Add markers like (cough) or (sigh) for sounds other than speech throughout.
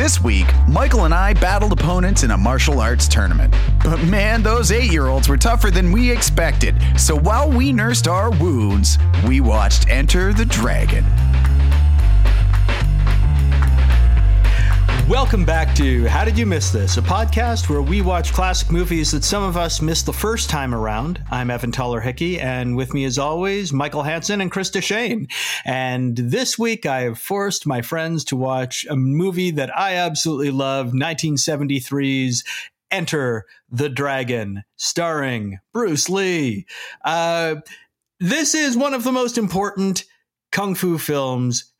This week, Mikael and I battled opponents in a martial arts tournament. But man, those eight year olds were tougher than we expected. So while we nursed our wounds, we watched Enter the Dragon. Welcome back to How Did You Miss This, a podcast where we watch classic movies that some of us missed the first time around. I'm Evan Toller Hickey, and with me, as always, Mikael Hansen and Krista Shane. And this week, I have forced my friends to watch a movie that I absolutely love 1973's Enter the Dragon, starring Bruce Lee. Uh, this is one of the most important kung fu films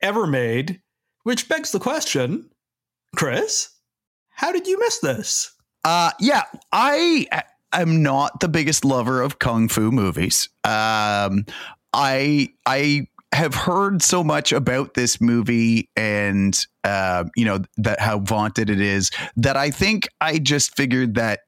ever made, which begs the question Chris, how did you miss this? Uh, yeah, I am not the biggest lover of kung fu movies. Um, I I have heard so much about this movie and uh, you know that how vaunted it is that I think I just figured that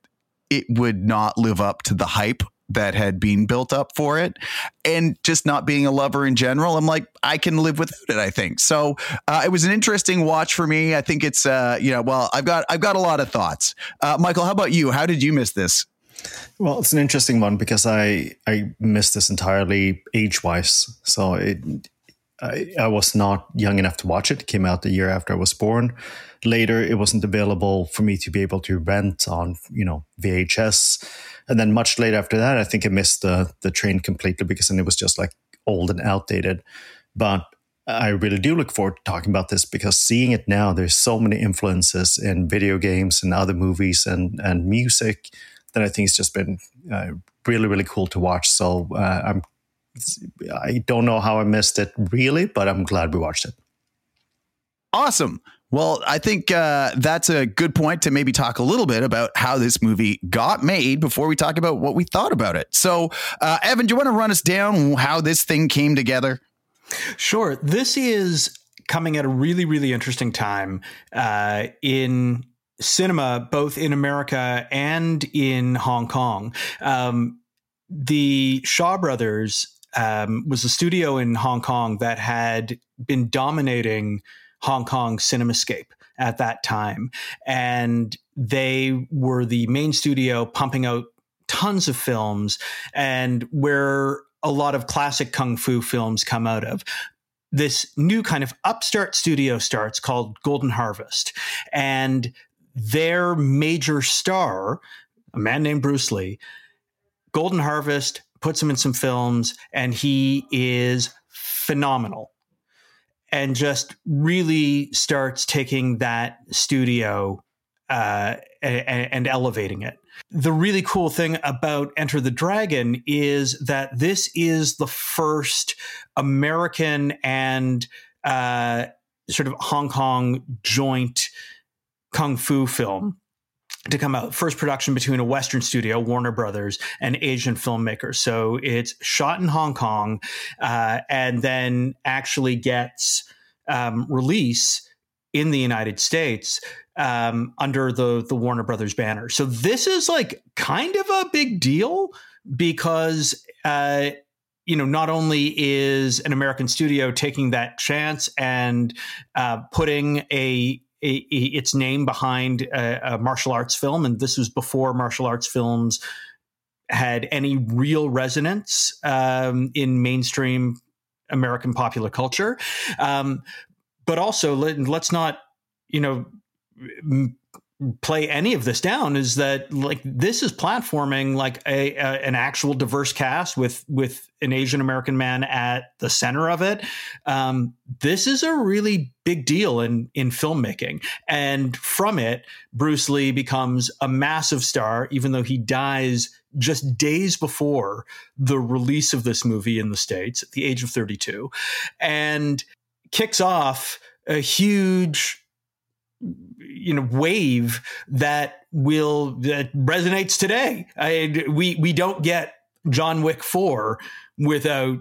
it would not live up to the hype that had been built up for it and just not being a lover in general i'm like i can live without it i think. So uh, it was an interesting watch for me. I think it's uh, you know well i've got i've got a lot of thoughts. Uh, mikael how about you? How did you miss this? Well it's an interesting one because i i missed this entirely age wise so it I, I was not young enough to watch it. It came out the year after I was born. Later, it wasn't available for me to be able to rent on, you know, VHS and then much later after that, I think I missed the the train completely because then it was just like old and outdated. But I really do look forward to talking about this because seeing it now, there's so many influences in video games and other movies and and music that I think it's just been uh, really really cool to watch. So uh, I'm I don't know how I missed it really, but I'm glad we watched it. Awesome. Well, I think uh, that's a good point to maybe talk a little bit about how this movie got made before we talk about what we thought about it. So, uh, Evan, do you want to run us down how this thing came together? Sure. This is coming at a really, really interesting time uh, in cinema, both in America and in Hong Kong. Um, the Shaw Brothers um, was a studio in Hong Kong that had been dominating Hong Kong cinemascape at that time. And they were the main studio pumping out tons of films and where a lot of classic kung fu films come out of. This new kind of upstart studio starts called Golden Harvest. And their major star, a man named Bruce Lee, Golden Harvest puts him in some films, and he is phenomenal and just really starts taking that studio uh, and, and elevating it. The really cool thing about Enter the Dragon is that this is the first American and uh, sort of Hong Kong joint kung fu film to come out. First production between a Western studio, Warner Brothers, and Asian filmmakers. So it's shot in Hong Kong uh, and then actually gets um, release in the United States um, under the the Warner Brothers banner. So this is like kind of a big deal because. Uh, you know, not only is an American studio taking that chance and uh, putting a its name behind a, a martial arts film, and this was before martial arts films had any real resonance um, in mainstream American popular culture. Um, but also, let, us not, you know, m- play any of this down is that like this is platforming like a, a, an actual diverse cast with with an Asian American man at the center of it. Um, this is a really big deal in in filmmaking, and from it, Bruce Lee becomes a massive star, even though he dies just days before the release of this movie in the states at the age of 32, and kicks off a huge you know wave that will that resonates today. I, we we don't get John Wick four without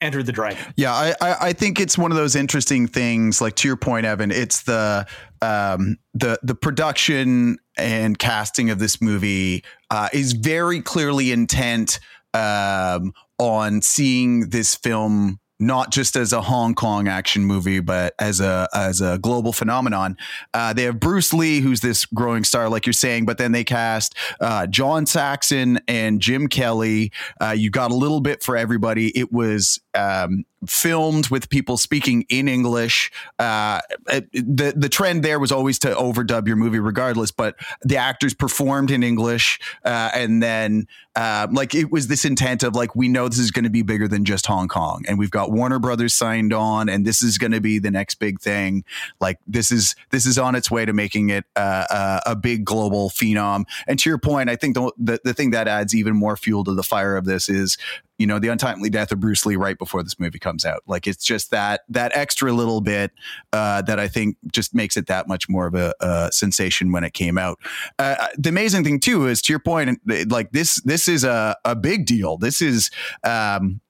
Enter the Dragon. Yeah, I, I think it's one of those interesting things. Like to your point, Evan, it's the um, the the production and casting of this movie uh, is very clearly intent um, on seeing this film not just as a Hong Kong action movie, but as a as a global phenomenon. Uh, they have Bruce Lee, who's this growing star, like you're saying, but then they cast uh, John Saxon and Jim Kelly. Uh, you got a little bit for everybody. It was um, filmed with people speaking in English. Uh, the the trend there was always to overdub your movie, regardless. But the actors performed in English, uh, and then uh, like it was this intent of like we know this is going to be bigger than just Hong Kong, and we've got Warner Brothers signed on, and this is going to be the next big thing. Like this is this is on its way to making it uh, a big global phenom. And to your point, I think the, the the thing that adds even more fuel to the fire of this is you know the untimely death of Bruce Lee right before this movie comes out. Like it's just that that extra little bit uh, that I think just makes it that much more of a, a sensation when it came out. Uh, the amazing thing too is to your point, like this this is a a big deal. This is um,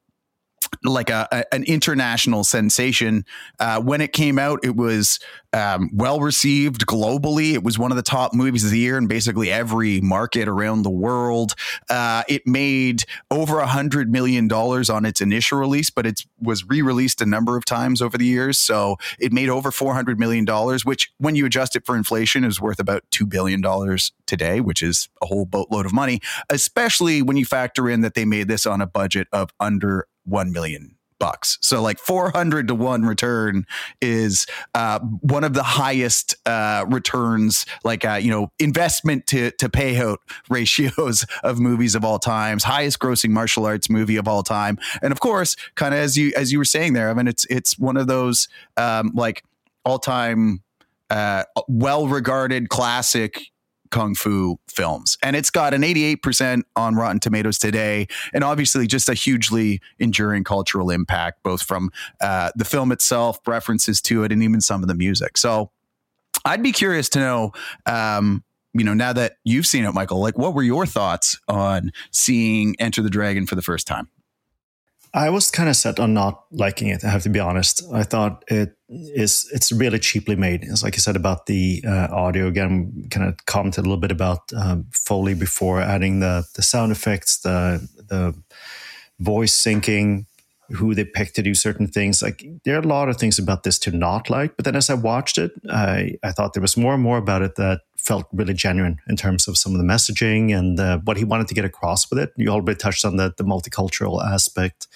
like a, a, an international sensation. Uh, when it came out, it was um, well received globally. It was one of the top movies of the year in basically every market around the world. Uh, it made over a hundred million dollars on its initial release, but it was re-released a number of times over the years. So it made over four hundred million dollars, which, when you adjust it for inflation, is worth about two billion dollars today, which is a whole boatload of money. Especially when you factor in that they made this on a budget of under 1 million bucks. So like 400 to 1 return is uh, one of the highest uh, returns like uh, you know investment to to payout (laughs) ratios of movies of all times, highest grossing martial arts movie of all time. And of course, kind of as you as you were saying there, I mean it's it's one of those um, like all-time uh, well regarded classic kung fu films. And it's got an 88% on Rotten Tomatoes today. And obviously, just a hugely enduring cultural impact, both from uh, the film itself, references to it, and even some of the music. So I'd be curious to know. Um, you know, now that you've seen it, Mikael, like what were your thoughts on seeing Enter the Dragon for the first time? I was kind of set on not liking it. I have to be honest. I thought it is it's really cheaply made. It's like you said about the uh, audio again. Kind of commented a little bit about um, Foley before adding the the sound effects, the the voice syncing, who they picked to do certain things. Like there are a lot of things about this to not like. But then as I watched it, I I thought there was more and more about it that felt really genuine in terms of some of the messaging and uh, what he wanted to get across with it. You already touched on the, the multicultural aspect.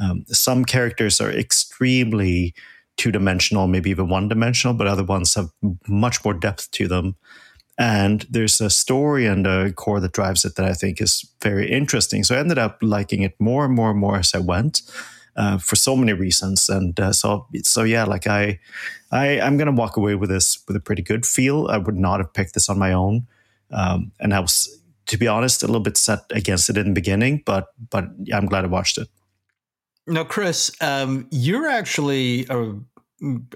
Um, some characters are extremely two dimensional, maybe even one dimensional, but other ones have much more depth to them. And there's a story and a core that drives it that I think is very interesting. So I ended up liking it more and more and more as I went. Uh, for so many reasons. And uh, so, so yeah, like I, I, I'm going to walk away with this with a pretty good feel. I would not have picked this on my own, um, and I was, to be honest, a little bit set against it in the beginning. But, but yeah, I'm glad I watched it. Now, Chris, um, you're actually a,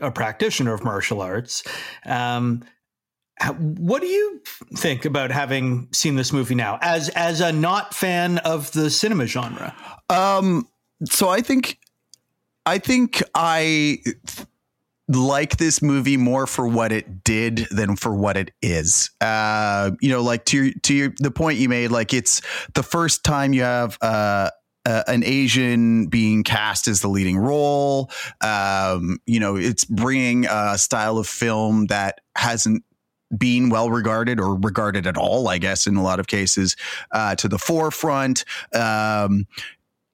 a, practitioner of martial arts. Um, what do you think about having seen this movie now, as as a not fan of the cinema genre? Um, so I think I think I like this movie more for what it did than for what it is. Uh, you know, like to your, to your, the point you made, like it's the first time you have uh, uh, an Asian being cast as the leading role. Um, you know, it's bringing a style of film that hasn't been well regarded or regarded at all, I guess, in a lot of cases, uh, to the forefront. Um,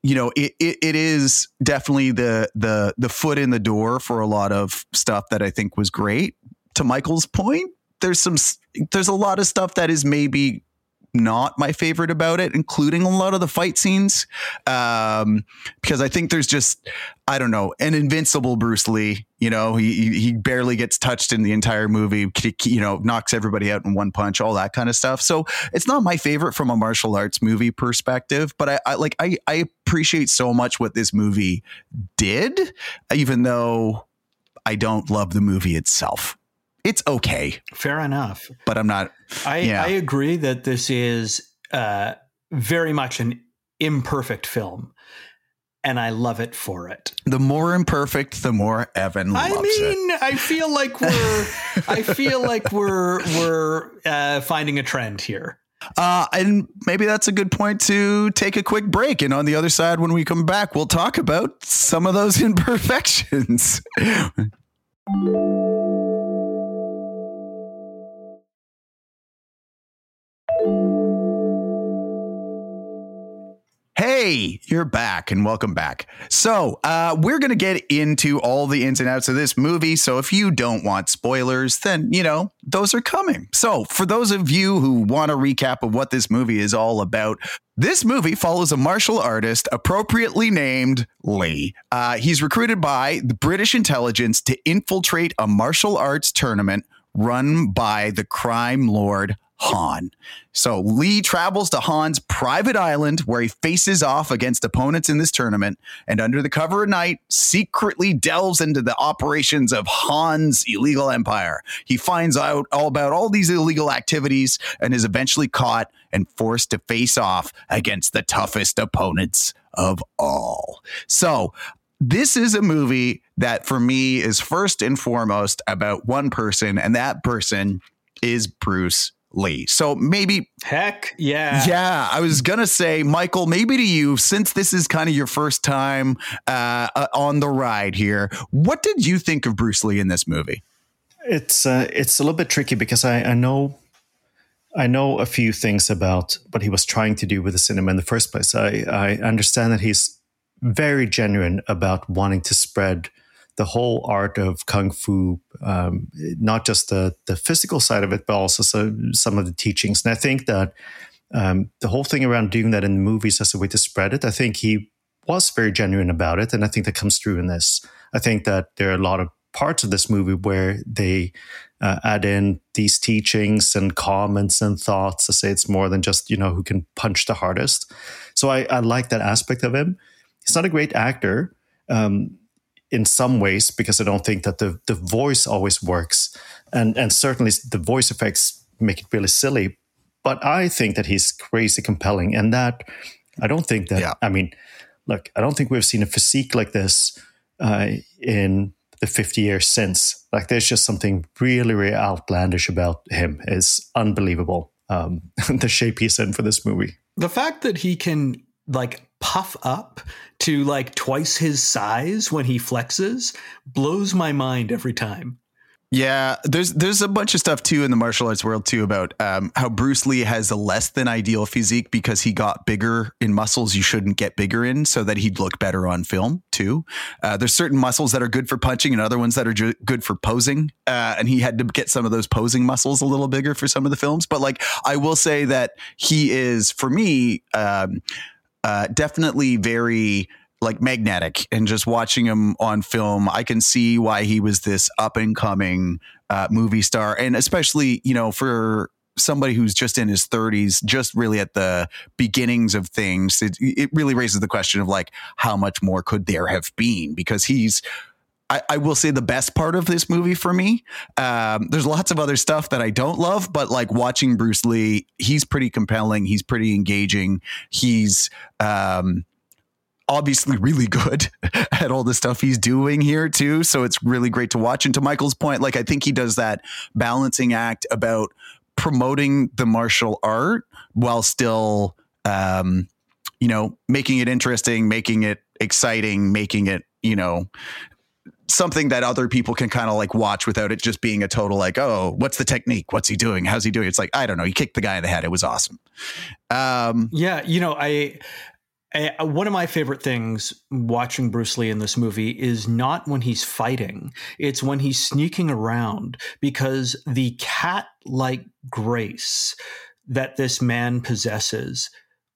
you know, it, it, it is definitely the the the foot in the door for a lot of stuff that I think was great. To Mikael's point, there's some there's a lot of stuff that is maybe not my favorite about it, including a lot of the fight scenes. Um, because I think there's just, I don't know, an invincible Bruce Lee. You know, he he barely gets touched in the entire movie. You know, knocks everybody out in one punch, all that kind of stuff. So it's not my favorite from a martial arts movie perspective, but I, I like I I appreciate so much what this movie did, even though I don't love the movie itself it's okay. Fair enough. But I'm not. I, yeah. I agree that this is uh, very much an imperfect film. And I love it for it. The more imperfect, the more Evan loves I mean, it. I feel like we're, I feel like we're, we're uh, finding a trend here. Uh, and maybe that's a good point to take a quick break. And on the other side, when we come back, we'll talk about some of those (laughs) imperfections. Hey, you're back and welcome back. So, uh, we're going to get into all the ins and outs of this movie. So, if you don't want spoilers, then, you know, those are coming. So, for those of you who want a recap of what this movie is all about, this movie follows a martial artist appropriately named Lee. Uh, he's recruited by the British intelligence to infiltrate a martial arts tournament run by the crime lord Han. So Lee travels to Han's private island where he faces off against opponents in this tournament and under the cover of night secretly delves into the operations of Han's illegal empire. He finds out all about all these illegal activities and is eventually caught and forced to face off against the toughest opponents of all. So, this is a movie that for me is first and foremost about one person and that person is Bruce Lee. So maybe heck yeah. Yeah, I was going to say Mikael, maybe to you since this is kind of your first time uh, uh, on the ride here. What did you think of Bruce Lee in this movie? It's uh, it's a little bit tricky because I, I know I know a few things about what he was trying to do with the cinema in the first place. I, I understand that he's very genuine about wanting to spread the whole art of kung fu, um, not just the the physical side of it, but also so, some of the teachings. And I think that um, the whole thing around doing that in the movies as a way to spread it, I think he was very genuine about it, and I think that comes through in this. I think that there are a lot of parts of this movie where they uh, add in these teachings and comments and thoughts to say it's more than just you know who can punch the hardest. So I, I like that aspect of him. He's not a great actor. Um, in some ways because I don't think that the the voice always works, and and certainly the voice effects make it really silly. But I think that he's crazy compelling, and that I don't think that. Yeah. I mean, look, I don't think we've seen a physique like this uh, in the 50 years since. Like, there's just something really, really outlandish about him. is unbelievable. Um, (laughs) the shape he's in for this movie. The fact that he can like puff up to like twice his size when he flexes blows my mind every time. Yeah, there's there's a bunch of stuff too in the martial arts world too about um, how Bruce Lee has a less than ideal physique because he got bigger in muscles you shouldn't get bigger in, so that he'd look better on film too. Uh, there's certain muscles that are good for punching and other ones that are ju- good for posing, uh, and he had to get some of those posing muscles a little bigger for some of the films. But like I will say that he is for me. Um, uh, definitely very like magnetic and just watching him on film i can see why he was this up and coming uh, movie star. And especially you know for somebody who's just in his 30s just really at the beginnings of things it, it really raises the question of like how much more could there have been? Because he's I, I, will say the best part of this movie for me. Um, there's lots of other stuff that I don't love, but like watching Bruce Lee, he's pretty compelling. He's pretty engaging. He's um, obviously really good (laughs) at all the stuff he's doing here too. So it's really great to watch. And to Mikael's point, like I think he does that balancing act about promoting the martial art while still, um, you know, making it interesting, making it exciting, making it you know something that other people can kind of like watch without it just being a total like, oh, what's the technique? What's he doing? How's he doing? It's like, I don't know. He kicked the guy in the head. It was awesome. Um, yeah. You know, I, I, one of my favorite things watching Bruce Lee in this movie is not when he's fighting, it's when he's sneaking around because the cat like grace that this man possesses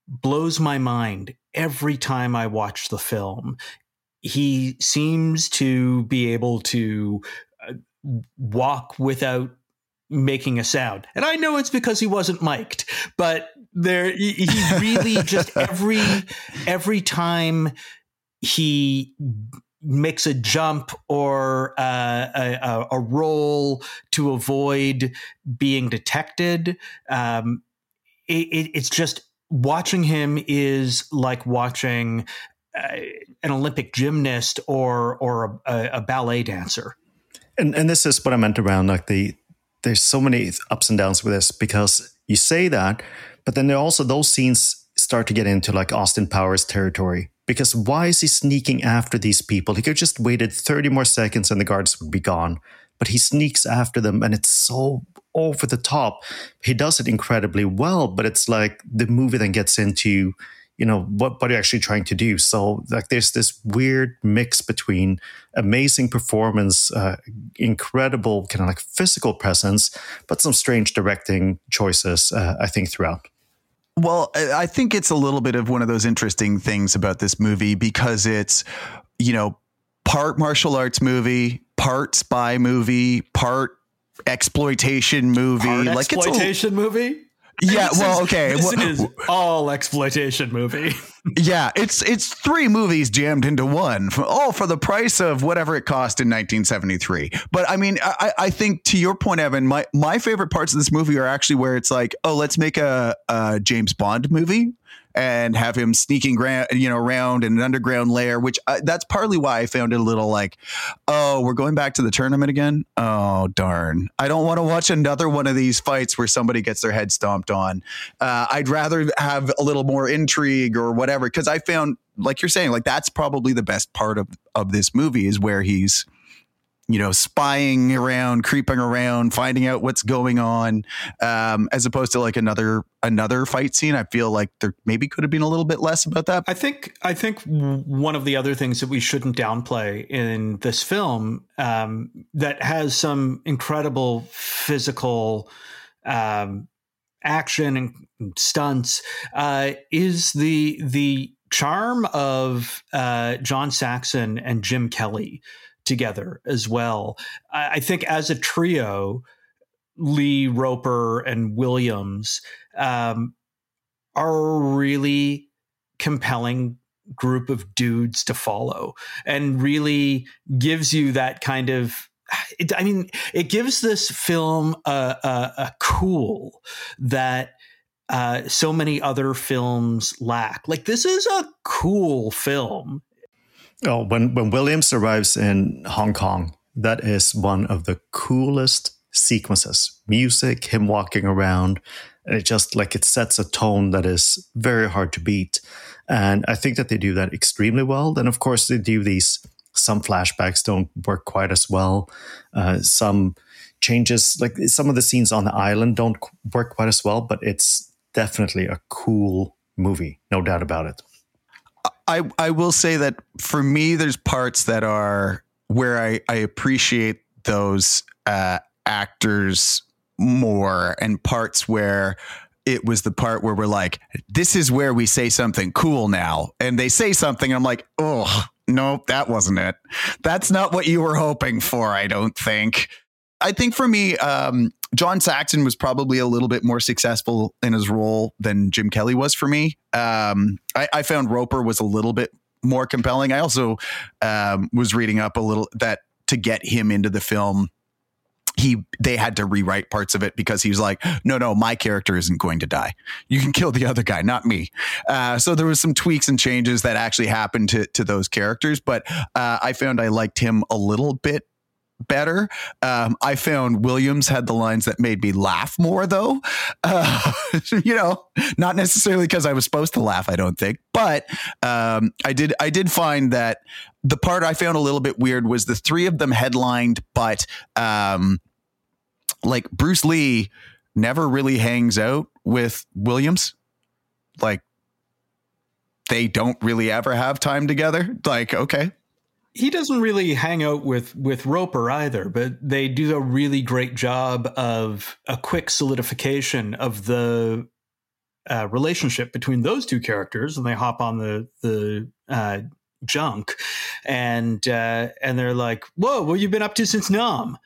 blows my mind every time I watch the film he seems to be able to uh, walk without making a sound. And I know it's because he wasn't mic'd, but there he really (laughs) just every every time he makes a jump or uh, a, a, roll to avoid being detected. Um, it, it, it's just watching him is like watching Uh, an Olympic gymnast or or a, a, ballet dancer. And and this is what I meant around like the there's so many ups and downs with this because you say that, but then there also those scenes start to get into like Austin Powers territory. Because why is he sneaking after these people? He could just waited 30 more seconds and the guards would be gone. But he sneaks after them and it's so over the top. He does it incredibly well, but it's like the movie then gets into, you know, what what are you actually trying to do? So like there's this weird mix between amazing performance, uh, incredible kind of like physical presence, but some strange directing choices, uh, I think, throughout. Well, I think it's a little bit of one of those interesting things about this movie because it's, you know, part martial arts movie, part spy movie, part exploitation movie. Part like exploitation it's a, movie. Yeah, well, okay. This well, is all exploitation movie. (laughs) yeah, it's it's three movies jammed into one. All for the price of whatever it cost in 1973. But I mean, I, I think to your point, Evan, my my favorite parts of this movie are actually where it's like, oh, let's make a, a James Bond movie and have him sneaking around, you know, around in an underground lair, which uh, that's partly why I found it a little like, oh, we're going back to the tournament again. Oh, darn. I don't want to watch another one of these fights where somebody gets their head stomped on. Uh, I'd rather have a little more intrigue or whatever. Cause I found, like you're saying, like that's probably the best part of, of this movie is where he's, you know, spying around, creeping around, finding out what's going on, um, as opposed to like another another fight scene. I feel like there maybe could have been a little bit less about that. I think I think one of the other things that we shouldn't downplay in this film um, that has some incredible physical um, action and stunts uh, is the the charm of uh, John Saxon and Jim Kelly together as well. I, I think as a trio, Lee, Roper, and Williams um, are a really compelling group of dudes to follow and really gives you that kind of it, I mean, it gives this film a, a, a cool that uh, so many other films lack. Like this is a cool film. Oh, when when Williams arrives in Hong Kong, that is one of the coolest sequences. Music, him walking around, and it just like it sets a tone that is very hard to beat. And I think that they do that extremely well. Then, of course, they do these. Some flashbacks don't work quite as well. Uh, some changes, like some of the scenes on the island, don't work quite as well. But it's definitely a cool movie, no doubt about it. I I will say that for me, there's parts that are where I I appreciate those uh, actors more, and parts where it was the part where we're like, this is where we say something cool now, and they say something, I'm like, oh no, that wasn't it. That's not what you were hoping for. I don't think. I think for me, um, John Saxon was probably a little bit more successful in his role than Jim Kelly was for me. Um, I, I, found Roper was a little bit more compelling. I also um, was reading up a little that to get him into the film, he they had to rewrite parts of it because he was like, no, no, my character isn't going to die. You can kill the other guy, not me. Uh, so there was some tweaks and changes that actually happened to to those characters, but uh, I found I liked him a little bit better. Um, I found Williams had the lines that made me laugh more, though. Uh, (laughs) you know, not necessarily because I was supposed to laugh. I don't think, but um, I did. I did find that the part I found a little bit weird was the three of them headlined, but um, like Bruce Lee never really hangs out with Williams. Like they don't really ever have time together. Like, okay, he doesn't really hang out with with Roper either, but they do a really great job of a quick solidification of the uh, relationship between those two characters, and they hop on the the uh, junk, and uh, and they're like, "Whoa, what you been up to since Nam?"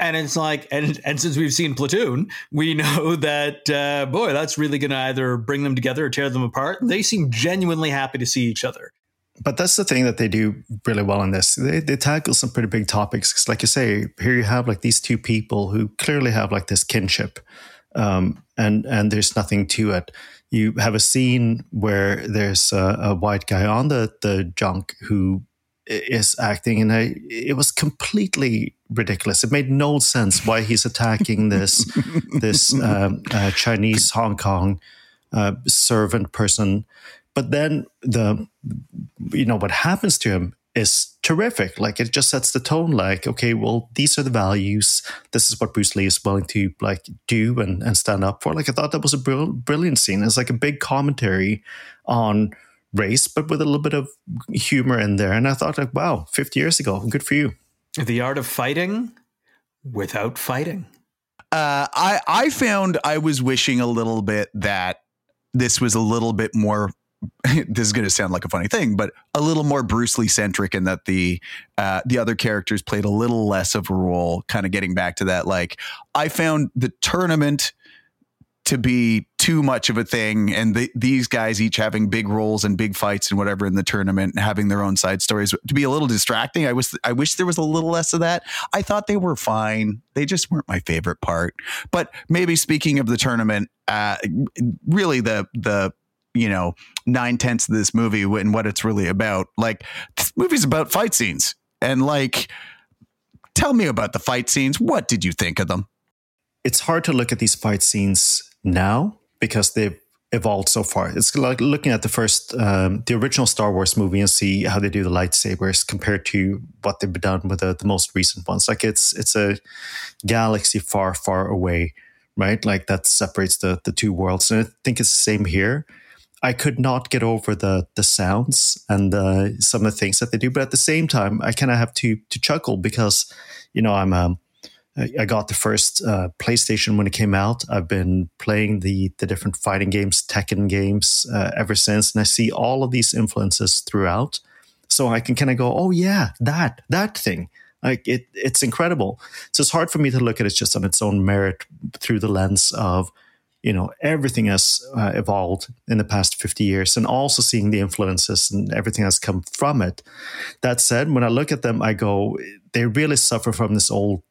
And it's like, and and since we've seen Platoon, we (laughs) know that uh, boy, that's really going to either bring them together or tear them apart. They seem genuinely happy to see each other but that's the thing that they do really well in this. They, they tackle some pretty big topics. Cause like you say, here you have like these two people who clearly have like this kinship, um, and and there's nothing to it. You have a scene where there's a, a white guy on the the junk who is acting, and I, it was completely ridiculous. It made no sense why he's attacking this (laughs) this um, uh, Chinese Hong Kong uh, servant person. But then the you know what happens to him is terrific. Like it just sets the tone. Like okay, well these are the values. This is what Bruce Lee is willing to like do and, and stand up for. Like I thought that was a brilliant scene. It's like a big commentary on race, but with a little bit of humor in there. And I thought like, wow, 50 years ago, good for you. The art of fighting without fighting. Uh, I I found I was wishing a little bit that this was a little bit more. (laughs) this is going to sound like a funny thing, but a little more Bruce Lee centric, in that the uh, the other characters played a little less of a role. Kind of getting back to that, like I found the tournament to be too much of a thing and the, these guys each having big roles and big fights and whatever in the tournament and having their own side stories to be a little distracting. I was i wish there was a little less of that. I thought they were fine. They just weren't my favorite part. But maybe speaking of the tournament uh, really the the you know nine tenths of this movie and what it's really about like this movie's about fight scenes. And like tell me about the fight scenes. What did you think of them? It's hard to look at these fight scenes now because they've evolved so far. It's like looking at the first, um, the original Star Wars movie and see how they do the lightsabers compared to what they've done with the, the most recent ones. Like it's it's a galaxy far, far away, right? Like that separates the the two worlds. And I think it's the same here. I could not get over the the sounds and uh, some of the things that they do, but at the same time, I kind of have to to chuckle because you know I'm um, I got the first uh, PlayStation when it came out. I've been playing the the different fighting games, Tekken games, uh, ever since, and I see all of these influences throughout. So I can kind of go, oh yeah, that that thing. Like it, it's incredible. So it's hard for me to look at it just on its own merit through the lens of, you know, everything has uh, evolved in the past 50 years and also seeing the influences and everything that's come from it. That said, when I look at them, I go, they really suffer from this old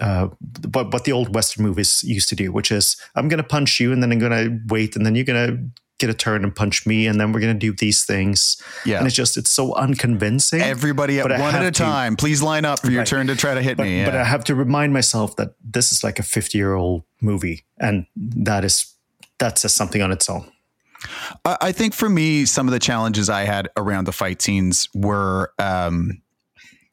uh, but what the old Western movies used to do, which is I'm going to punch you and then I'm going to wait and then you're going to get a turn and punch me and then we're going to do these things. Yeah. And it's just, it's so unconvincing. Everybody at one at a time. Please line up for your right. turn to try to hit but, me. Yeah. But I have to remind myself that this is like a 50 year old movie and that is, that says something on its own. I think for me, some of the challenges I had around the fight scenes were, um,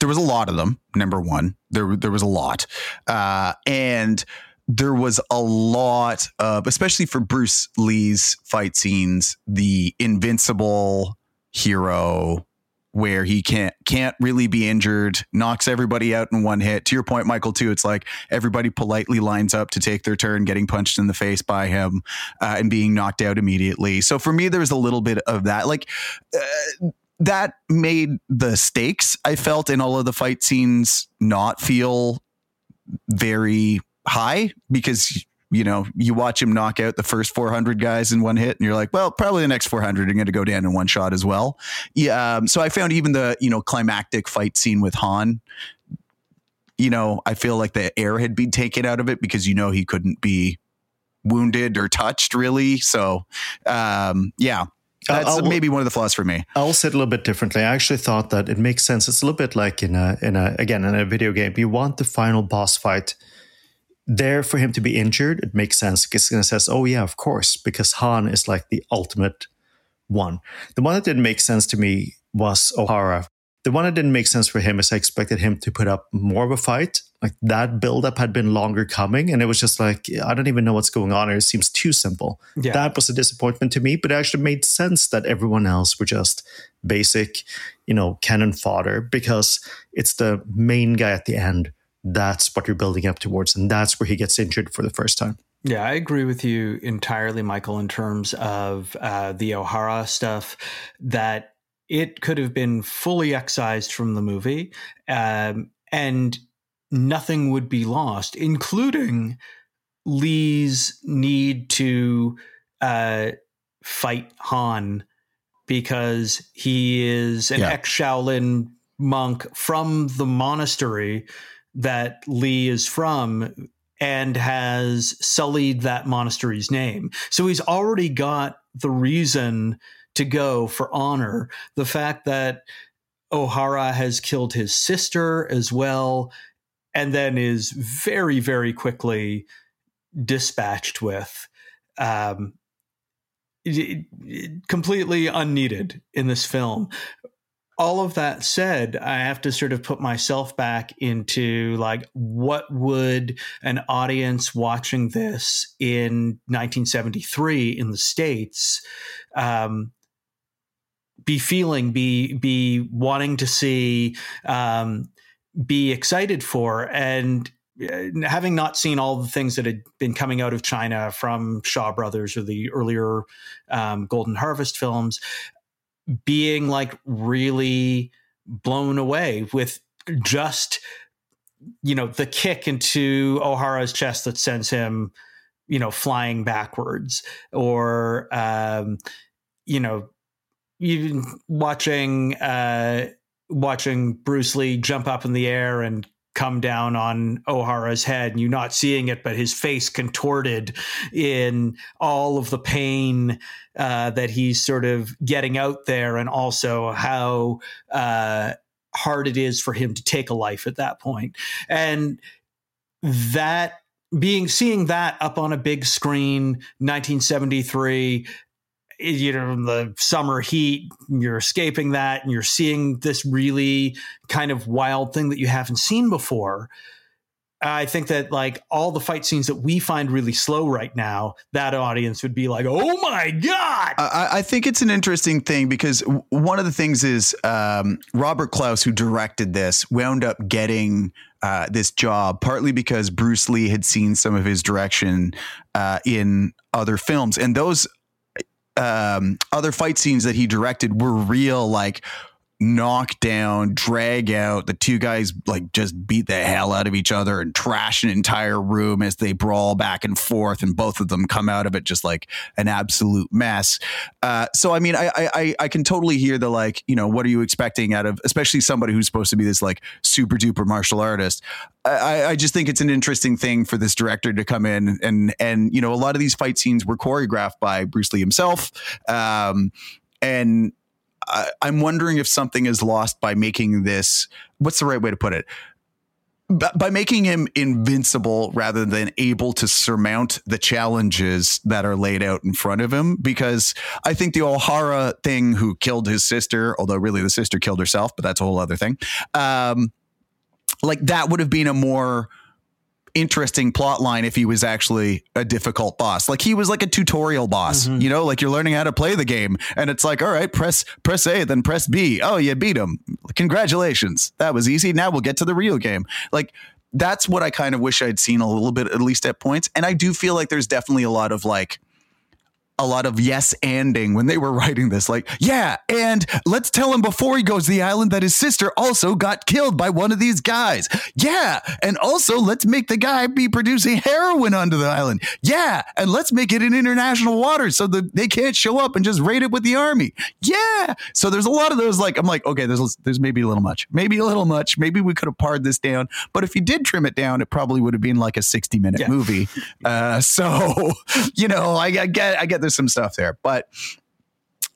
there was a lot of them. Number one, there there was a lot, uh, and there was a lot of, especially for Bruce Lee's fight scenes, the invincible hero where he can't can't really be injured, knocks everybody out in one hit. To your point, Mikael, too, it's like everybody politely lines up to take their turn, getting punched in the face by him uh, and being knocked out immediately. So for me, there was a little bit of that. Like uh, that made the stakes I felt in all of the fight scenes not feel very high because you know you watch him knock out the first 400 guys in one hit and you're like well probably the next 400 are going to go down in one shot as well. Yeah um, so i found even the you know climactic fight scene with han you know i feel like the air had been taken out of it because you know he couldn't be wounded or touched really. So um, yeah that's I'll, maybe one of the flaws for me. I'll say it a little bit differently. I actually thought that it makes sense. It's a little bit like in a in a again in a video game. You want the final boss fight there for him to be injured. It makes sense it says, "Oh yeah, of course," because Han is like the ultimate one. The one that didn't make sense to me was O'Hara the one that didn't make sense for him is I expected him to put up more of a fight. Like that buildup had been longer coming, and it was just like I don't even know what's going on. It seems too simple. Yeah. That was a disappointment to me, but it actually made sense that everyone else were just basic, you know, cannon fodder because it's the main guy at the end. That's what you're building up towards, and that's where he gets injured for the first time. Yeah, I agree with you entirely, Mikael, in terms of uh, the O'Hara stuff. That it could have been fully excised from the movie, um, and nothing would be lost, including Lee's need to uh, fight Han because he is an yeah. ex Shaolin monk from the monastery that Lee is from and has sullied that monastery's name. So he's already got the reason to go for honor. The fact that O'Hara has killed his sister as well and then is very, very quickly dispatched with. Um, completely unneeded in this film. All of that said, I have to sort of put myself back into like, what would an audience watching this in 1973 in the States um, be feeling, be, be wanting to see, um, be excited for? And uh, having not seen all the things that had been coming out of China from Shaw Brothers or the earlier um, Golden Harvest films, being like really blown away with just you know the kick into O'Hara's chest that sends him you know flying backwards or um, you know even watching uh, watching Bruce Lee jump up in the air and come down on O'Hara's head and you not seeing it, but his face contorted in all of the pain uh, that he's sort of getting out there, and also how uh, hard it is for him to take a life at that point. And that being seeing that up on a big screen, 1973 you know the summer heat you're escaping that and you're seeing this really kind of wild thing that you haven't seen before. I think that like all the fight scenes that we find really slow right now that audience would be like oh my god! I, I think it's an interesting thing because one of the things is um, robert clouse who directed this wound up getting uh, this job partly because Bruce Lee had seen some of his direction uh, in other films, and those um, other fight scenes that he directed were real, like knock down, drag out. The two guys like just beat the hell out of each other and trash an entire room as they brawl back and forth, and both of them come out of it just like an absolute mess. Uh, so I mean, I, I I can totally hear the like, you know, what are you expecting out of, especially somebody who's supposed to be this like super duper martial artist. I, I just think it's an interesting thing for this director to come in and and you know a lot of these fight scenes were choreographed by Bruce Lee himself, um, and I, I'm wondering if something is lost by making this. What's the right way to put it? by making him invincible rather than able to surmount the challenges that are laid out in front of him. Because I think the O'Hara thing, who killed his sister, although really the sister killed herself, but that's a whole other thing. Um, like that would have been a more interesting plot line if he was actually a difficult boss. Like he was like a tutorial boss, mm-hmm. you know, like you're learning how to play the game and it's like, all right, press press A, then press B. Oh, you beat him. Congratulations. That was easy. Now we'll get to the real game. Like that's what I kind of wish I'd seen a little bit at least at points. And I do feel like there's definitely a lot of like a lot of yes anding when they were (laughs) writing this. Like, yeah, and let's tell him before he goes to the island that his sister also got killed by one of these guys. Yeah, and also let's make the guy be producing heroin onto the island. Yeah, and let's make it in international waters so that they can't show up and just raid it with the army. Yeah. So there's a lot of those. Like, I'm like, okay, there's there's maybe a little much, maybe a little much. Maybe we could have pared this down. But if you did trim it down, it probably would have been like a 60 minute yeah. movie. (laughs) Uh, so (laughs) you know, I, I get I get some stuff there, but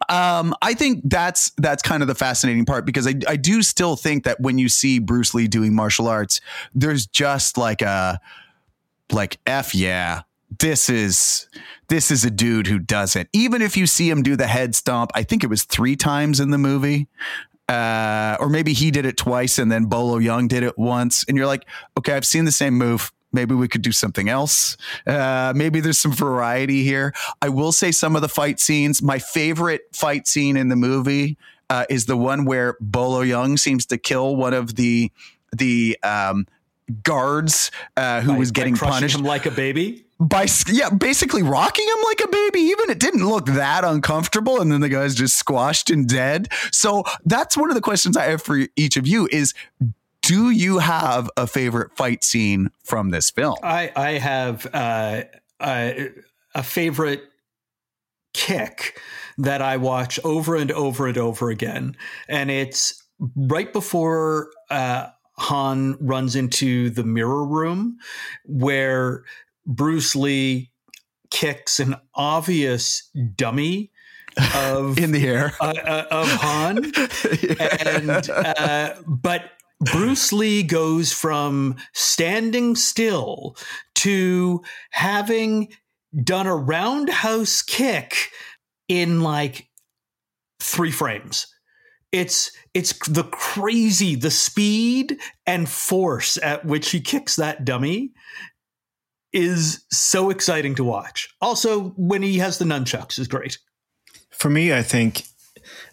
um, I think that's that's kind of the fascinating part because I, I do still think that when you see Bruce Lee doing martial arts, there's just like a like f yeah, this is this is a dude who does it. Even if you see him do the head stomp, I think it was three times in the movie. Uh, or maybe he did it twice and then Bolo Yeung did it once. And you're like, okay, I've seen the same move. Maybe we could do something else. Uh, maybe there's some variety here. I will say some of the fight scenes. My favorite fight scene in the movie uh, is the one where Bolo Yeung seems to kill one of the the um, guards uh, who by, was getting punished like a baby by yeah basically rocking him like a baby even it didn't look that uncomfortable and then the guy's just squashed and dead so that's one of the questions i have for each of you is do you have a favorite fight scene from this film? I, I have uh, a, a favorite kick that I watch over and over and over again. And it's right before uh, Han runs into the mirror room where Bruce Lee kicks an obvious dummy (laughs) of in the air uh, uh, of Han, (laughs) yeah. and uh, but Bruce Lee goes from standing still to having done a roundhouse kick in like three frames. It's it's the crazy the speed and force at which he kicks that dummy is so exciting to watch. Also, when he has the nunchucks is great. For me, I think,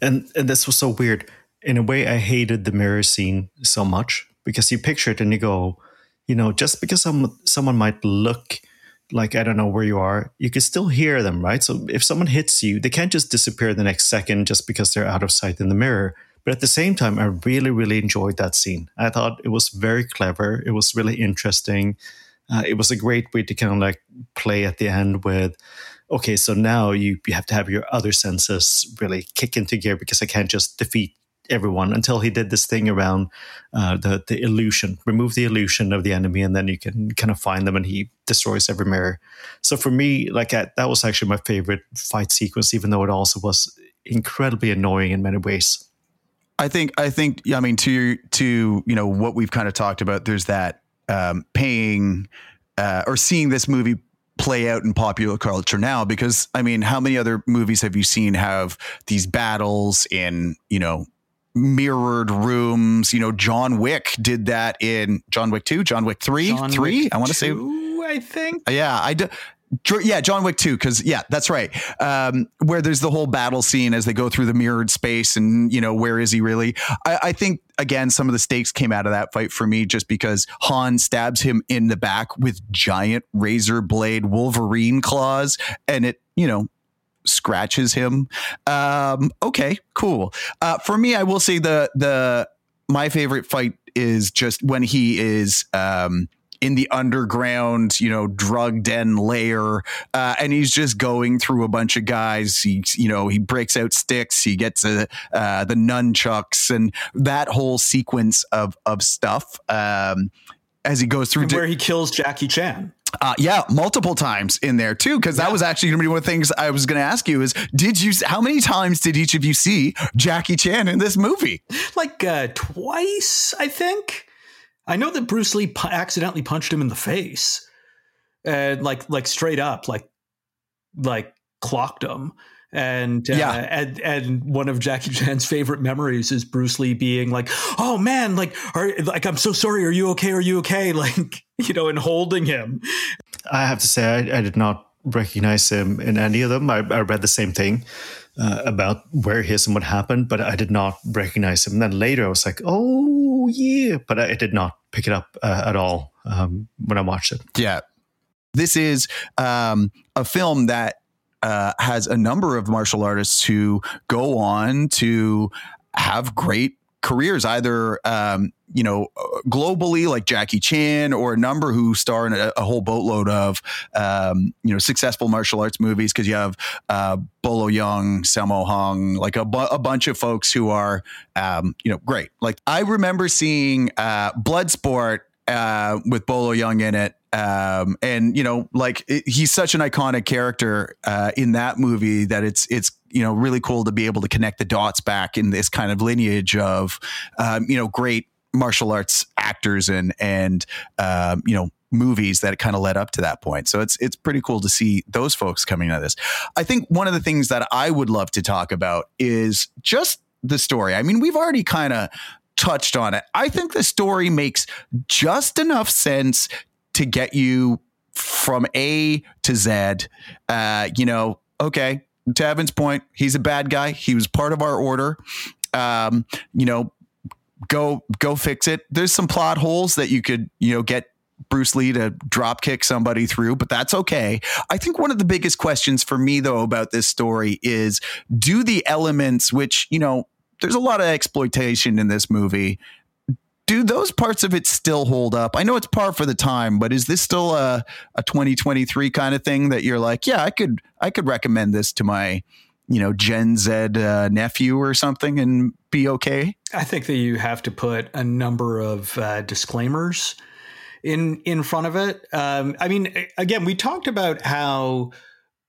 and, and this was so weird. In a way, I hated the mirror scene so much because you picture it and you go, you know, just because some, someone might look like I don't know where you are, you can still hear them, right? So if someone hits you, they can't just disappear the next second just because they're out of sight in the mirror. But at the same time, I really, really enjoyed that scene. I thought it was very clever. It was really interesting. Uh, it was a great way to kind of like play at the end with, okay, so now you, you have to have your other senses really kick into gear because I can't just defeat everyone until he did this thing around uh, the the illusion, remove the illusion of the enemy, and then you can kind of find them, and he destroys every mirror. So for me, like I, that was actually my favorite fight sequence, even though it also was incredibly annoying in many ways. I think I think I mean to to you know what we've kind of talked about. There's that um, paying uh, or seeing this movie play out in popular culture now because I mean how many other movies have you seen have these battles in you know mirrored rooms. You know, John Wick did that in John Wick 2, John Wick 3, John 3, Wick I want to say I think. yeah, I do. Yeah, John Wick 2, because, yeah, that's right. Um, where there's the whole battle scene as they go through the mirrored space and, you know, where is he really? I, I think, again, some of the stakes came out of that fight for me just because Han stabs him in the back with giant razor blade Wolverine claws. And it, you know, scratches him. Um, okay, cool. Uh, for me, I will say the the my favorite fight is just when he is um, in the underground, you know, drug den layer, uh, and he's just going through a bunch of guys. He, you know, he breaks out sticks. He gets a, uh, the nunchucks, and that whole sequence of of stuff um, as he goes through. And where he kills Jackie Chan. Uh, yeah, multiple times in there too, because that was actually going to be one of the things I was going to ask you is, did you, how many times did each of you see Jackie Chan in this movie? Like uh, twice, I think. I know that Bruce Lee pu- accidentally punched him in the face, and like like straight up, like like clocked him. And uh, Yeah. and and one of Jackie (laughs) Chan's favorite memories is Bruce Lee being like, "Oh man, like, are like I'm so sorry. Are you okay? Are you okay?" (laughs) Like, (laughs) you know, and holding him. I have to say, I, I did not recognize him in any of them. I, I read the same thing uh, about where he is and what happened, but I did not recognize him. And then later I was like, oh, yeah. But I, did not pick it up uh, at all um, when I watched it. Yeah. This is um, a film that uh, has a number of martial artists who go on to have great careers, either um, you know globally, like Jackie Chan, or a number who star in a, a whole boatload of um, you know successful martial arts movies. Because you have uh, Bolo Yeung, Sammo Hung, like a, bu- a bunch of folks who are um, you know great. Like I remember seeing uh, Bloodsport uh, with Bolo Yeung in it. Um, and you know, like it, he's such an iconic character uh, in that movie that it's it's you know really cool to be able to connect the dots back in this kind of lineage of um, you know great martial arts actors and and um, you know movies that kind of led up to that point. So it's it's pretty cool to see those folks coming out of this. I think one of the things that I would love to talk about is just the story. I mean, we've already kind of touched on it. I think the story makes just enough sense to get you from A to Z. Uh, you know, okay, to Evan's point, he's a bad guy. He was part of our order. Um, you know, go go fix it. There's some plot holes that you could, you know, get Bruce Lee to drop kick somebody through, but that's okay. I think one of the biggest questions for me though about this story is do the elements which, you know, there's a lot of exploitation in this movie. Do those parts of it still hold up? I know it's par for the time, but is this still a, a 2023 kind of thing that you're like, yeah, I could I could recommend this to my, you know, Gen Z uh, nephew or something and be okay? I think that you have to put a number of uh, disclaimers in in front of it. Um, I mean, again, we talked about how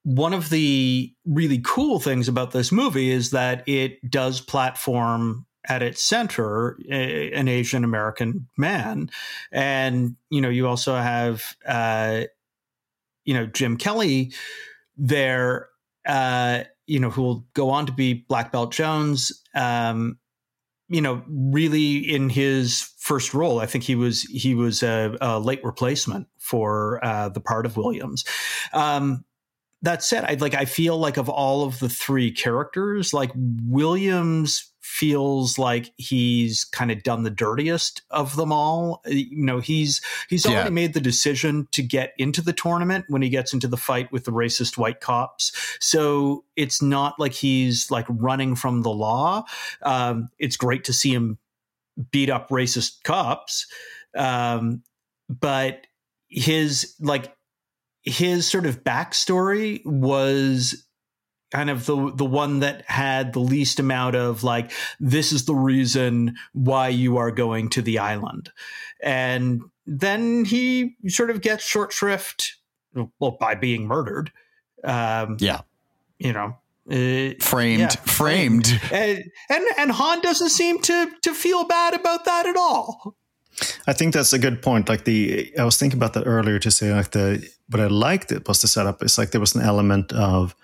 one of the really cool things about this movie is that it does platform at its center a, an Asian American man, and you know you also have uh, you know Jim Kelly there, uh, you know who will go on to be Black Belt Jones. Um, you know, really in his first role, I think he was he was a, a late replacement for uh, the part of Williams. Um, that said, I like I feel like of all of the three characters, like Williams feels like he's kind of done the dirtiest of them all. You know, he's he's already yeah. made the decision to get into the tournament when he gets into the fight with the racist white cops. So it's not like he's like running from the law. Um, it's great to see him beat up racist cops, um, but his like his sort of backstory was kind of the the one that had the least amount of like this is the reason why you are going to the island. And then he sort of gets short shrift well by being murdered um yeah. you know uh, framed yeah, framed. And, and and han doesn't seem to to feel bad about that at all I think that's a good point. Like the, I was thinking about that earlier to say like the, what I liked it was the setup. It's like there was an element of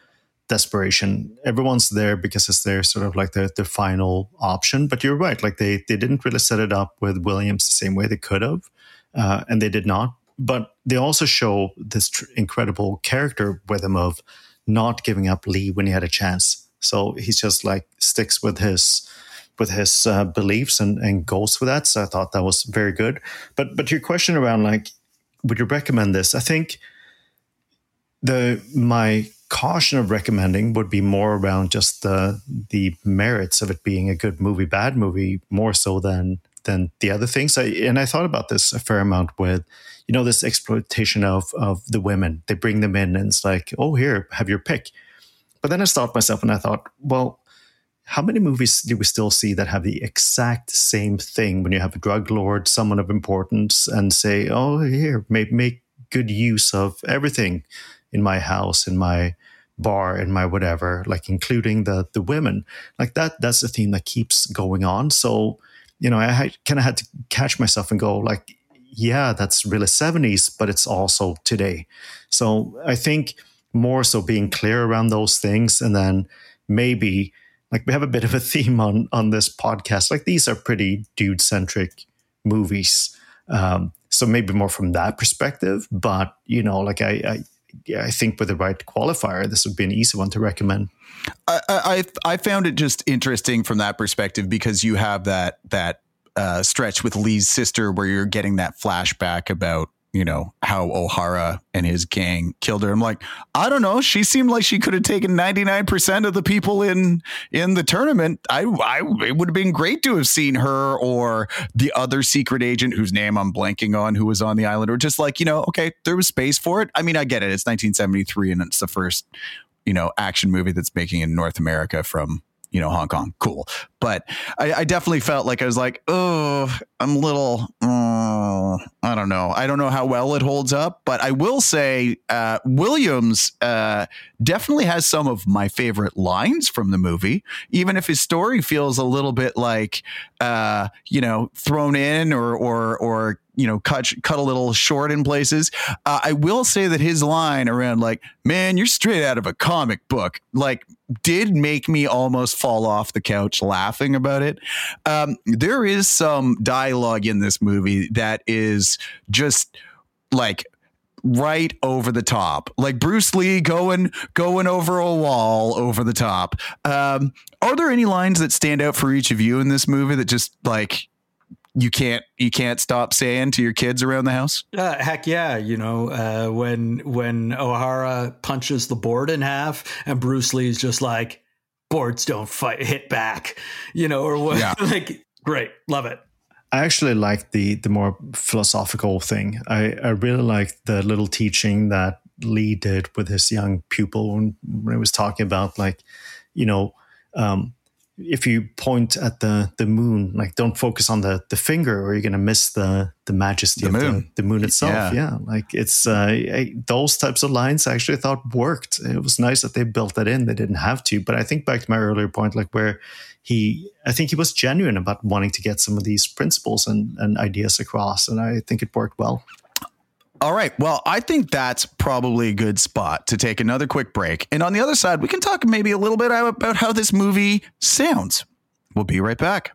desperation. Everyone's there because it's their sort of like the, the final option. But you're right. Like they, they didn't really set it up with Williams the same way they could have. Uh, and they did not. But they also show this tr- incredible character with him of not giving up Lee when he had a chance. So he's just like sticks with his, with his uh, beliefs and, and goals for that. So I thought that was very good. But but your question around like, would you recommend this? I think the my caution of recommending would be more around just the the merits of it being a good movie, bad movie, more so than than the other things. I, and I thought about this a fair amount with, you know, this exploitation of of the women. They bring them in and it's like, oh, here, have your pick. But then I stopped myself and I thought, well, how many movies do we still see that have the exact same thing when you have a drug lord, someone of importance, and say, "Oh, here, make make good use of everything in my house, in my bar, in my whatever, like including the the women." Like that. That's a theme that keeps going on. So, you know, I kind of had to catch myself and go, like, yeah, that's really seventies, but it's also today. So I think more so being clear around those things, and then maybe like we have a bit of a theme on on this podcast. Like these are pretty dude centric movies, um, so maybe more from that perspective. But you know, like I, I, yeah, I think with the right qualifier, this would be an easy one to recommend. I, I, I found it just interesting from that perspective because you have that that uh, stretch with Lee's sister where you're getting that flashback about you know, how O'Hara and his gang killed her. I'm like, I don't know. She seemed like she could have taken 99% of the people in in the tournament. I, I it would have been great to have seen her or the other secret agent whose name I'm blanking on who was on the island or just like, you know, okay, there was space for it. I mean, I get it. It's 1973 and it's the first, you know, action movie that's making in North America from you know, Hong Kong. Cool. But I, I definitely felt like I was like, oh, I'm a little, uh, I don't know. I don't know how well it holds up, but I will say uh, Williams uh, definitely has some of my favorite lines from the movie, even if his story feels a little bit like, uh, you know, thrown in or, or, or, you know cut cut a little short in places. Uh, I will say that his line around like, "Man, you're straight out of a comic book," like did make me almost fall off the couch laughing about it. Um, there is some dialogue in this movie that is just like right over the top like bruce lee going going over a wall over the top um, are there any lines that stand out for each of you in this movie that just like you can't you can't stop saying to your kids around the house? Uh, heck yeah, you know uh, when when O'Hara punches the board in half and Bruce Lee's just like boards don't fight hit back, you know, or what? Yeah. (laughs) like great, love it. I actually like the the more philosophical thing. I I really like the little teaching that Lee did with his young pupil when, when he was talking about like, you know, um, if you point at the the moon, like don't focus on the the finger, or you're gonna miss the the majesty The of moon. The, the moon itself. Yeah. Yeah, like it's uh, I, those types of lines. I actually thought worked. It was nice that they built that in. They didn't have to, but I think back to my earlier point, like where he, I think he was genuine about wanting to get some of these principles and and ideas across, and I think it worked well. All right. Well, I think that's probably a good spot to take another quick break. And on the other side, we can talk maybe a little bit about how this movie sounds. We'll be right back.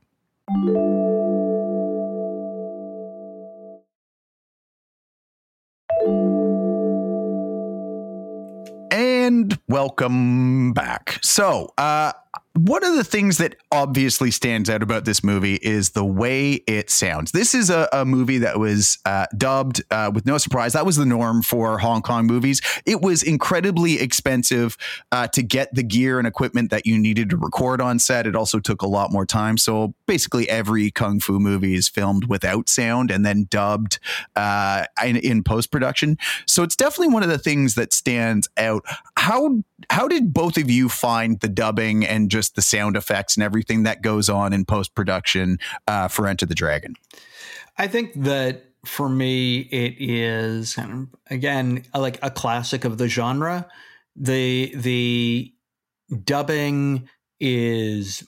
And welcome back. So, uh, one of the things that obviously stands out about this movie is the way it sounds. This is a, a movie that was uh, dubbed uh, with no surprise. That was the norm for Hong Kong movies. It was incredibly expensive uh, to get the gear and equipment that you needed to record on set. It also took a lot more time. So basically, every kung fu movie is filmed without sound and then dubbed uh, in, in post production. So it's definitely one of the things that stands out. How how did both of you find the dubbing and just the sound effects and everything that goes on in post production uh, for Enter the Dragon? I think that for me, it is again like a classic of the genre. The the dubbing is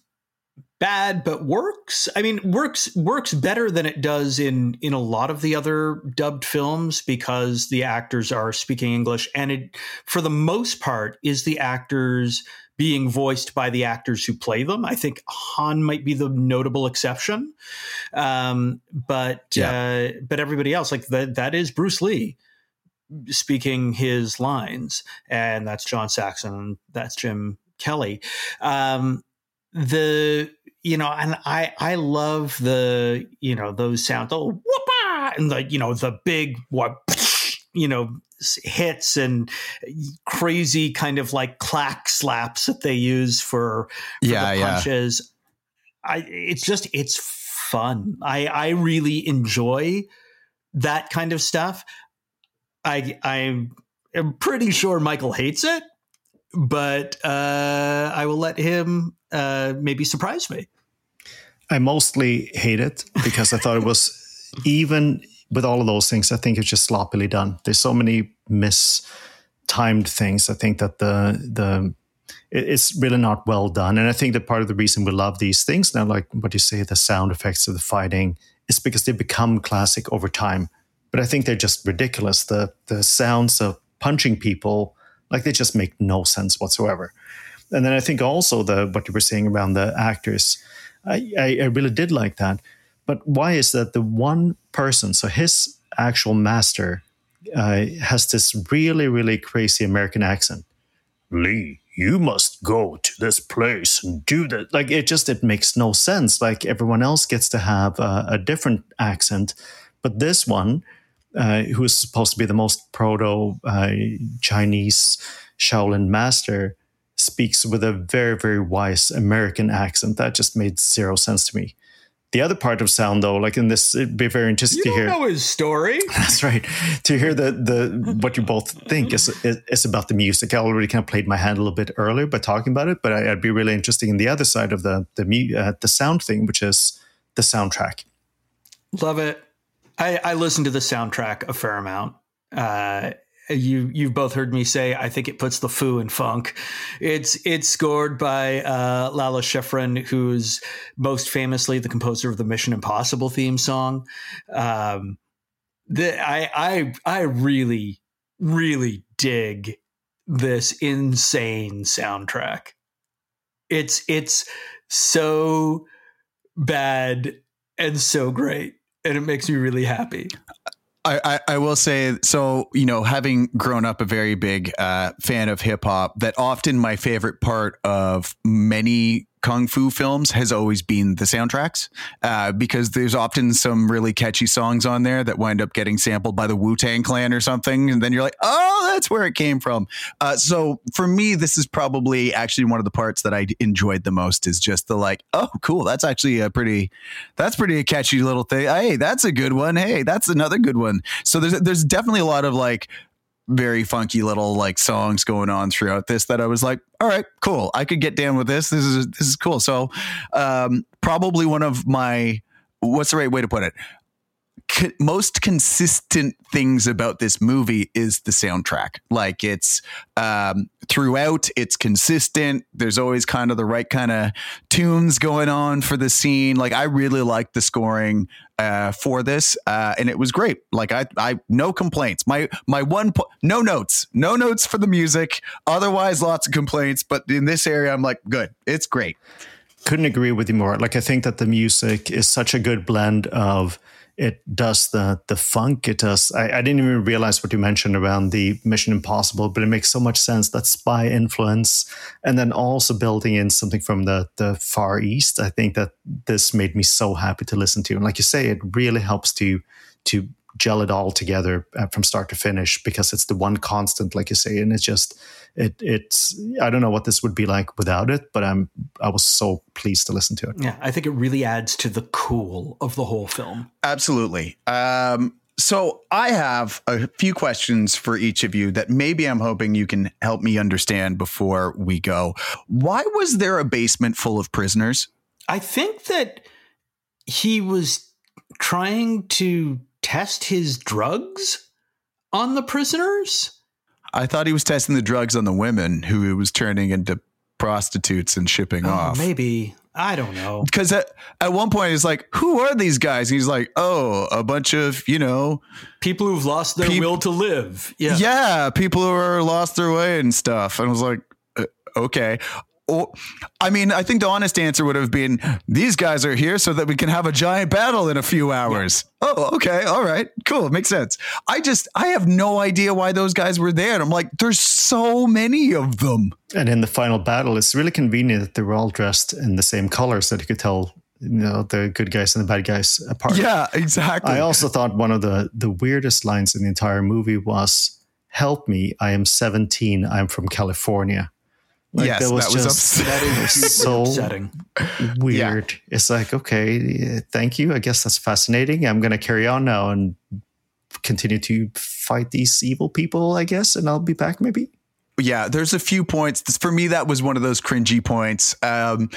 bad but works i mean works works better than it does in in a lot of the other dubbed films because the actors are speaking english and it for the most part is the actors being voiced by the actors who play them. I think han might be the notable exception. Um, but Yeah. uh, but everybody else like that that is bruce lee speaking his lines. And that's john saxon that's jim kelly. Um, the you know and i i love the you know those sounds oh whoop and the you know the big what (laughs) you know hits and crazy kind of like clack slaps that they use for, for Yeah, the yeah. punches. I it's just it's fun. I i really enjoy that kind of stuff. I i'm i'm pretty sure mikael hates it but uh i will let him uh maybe surprise me. I mostly hate it because I thought it was even with all of those things. I think it's just sloppily done. There's so many mistimed things. I think that the the it's really not well done, and I think that part of the reason we love these things now, like what you say, the sound effects of the fighting, is because they become classic over time. But I think they're just ridiculous. The the sounds of punching people, like they just make no sense whatsoever. And then I think also the what you were saying around the actors. I, I, I really did like that. But why is that the one person, so his actual master, uh, has this really, really crazy American accent? Lee, you must go to this place and do that. Like it just, it makes no sense. Like everyone else gets to have a, a different accent. But this one, uh, who is supposed to be the most proto uh, Chinese Shaolin master, speaks with a very, very wise American accent. That just made zero sense to me. The other part of sound, though, like in this, it'd be very interesting you to hear. know his story (laughs) That's right. To hear the the what you both think is, is is about the music. I already kind of played my hand a little bit earlier by talking about it, but I, I'd be really interested in the other side of the the uh, the sound thing, which is the soundtrack. love it i i listen to the soundtrack a fair amount uh you you've both heard me say I think it puts the foo in funk. It's it's scored by uh, Lalo Schifrin, who's most famously the composer of the Mission Impossible theme song. Um, the, I I I really really dig this insane soundtrack. It's it's so bad and so great, and it makes me really happy. I, I, will say so you know having grown up a very big uh, fan of hip hop that often my favorite part of many kung fu films has always been the soundtracks uh, because there's often some really catchy songs on there that wind up getting sampled by the Wu Tang Clan or something and then you're like oh that's where it came from. Uh, so for me this is probably actually one of the parts that I enjoyed the most is just the like oh cool that's actually a pretty that's pretty a catchy little thing. Hey that's a good one. Hey that's another good one. So there's there's definitely a lot of like very funky little like songs going on throughout this that I was like, all right, cool. I could get down with this. This is this is cool. So um, probably one of my what's the right way to put it? co- most consistent things about this movie is the soundtrack. Like it's um, throughout, it's consistent. There's always kind of the right kind of tunes going on for the scene. Like I really like the scoring uh, for this, uh, and it was great. Like I, I no complaints. My my one po- no notes, no notes for the music. Otherwise, lots of complaints. But in this area, I'm like, good. It's great. Couldn't agree with you more. Like I think that the music is such a good blend of it does the the funk. It does. I, I, didn't even realize what you mentioned around the Mission Impossible, but it makes so much sense. That spy influence, and then also building in something from the the Far East. I think that this made me so happy to listen to, and like you say, it really helps to to gel it all together uh, from start to finish because it's the one constant, like you say, and it's just it it's I don't know what this would be like without it, but I'm I was so pleased to listen to it. Yeah, I think it really adds to the cool of the whole film. Absolutely. Um, so I have a few questions for each of you that maybe I'm hoping you can help me understand before we go. Why was there a basement full of prisoners? I think that he was trying to test his drugs on the prisoners. I thought he was testing the drugs on the women who he was turning into prostitutes and shipping oh, off. Maybe. I don't know. Because at, at one point he's like, Who are these guys? And he's like, Oh, a bunch of, you know, people who've lost their peop- will to live. Yeah. Yeah. People who are lost their way and stuff. And I was like, uh, Okay. I mean, I think the honest answer would have been these guys are here so that we can have a giant battle in a few hours. Yeah. Oh, okay. All right. Cool. Makes sense. I just, I have no idea why those guys were there. And I'm like, there's so many of them. And in the final battle, it's really convenient that they were all dressed in the same colors that you could tell you know the good guys and the bad guys apart. Yeah, exactly. I also thought one of the the weirdest lines in the entire movie was "Help me, I am 17. I'm from California." Like yes, that was, that was just is (laughs) so (laughs) upsetting. weird. Yeah. It's like, okay, thank you. I guess that's fascinating. I'm going to carry on now and continue to fight these evil people, I guess, and I'll be back maybe. Yeah, there's a few points. For me, that was one of those cringy points. Um,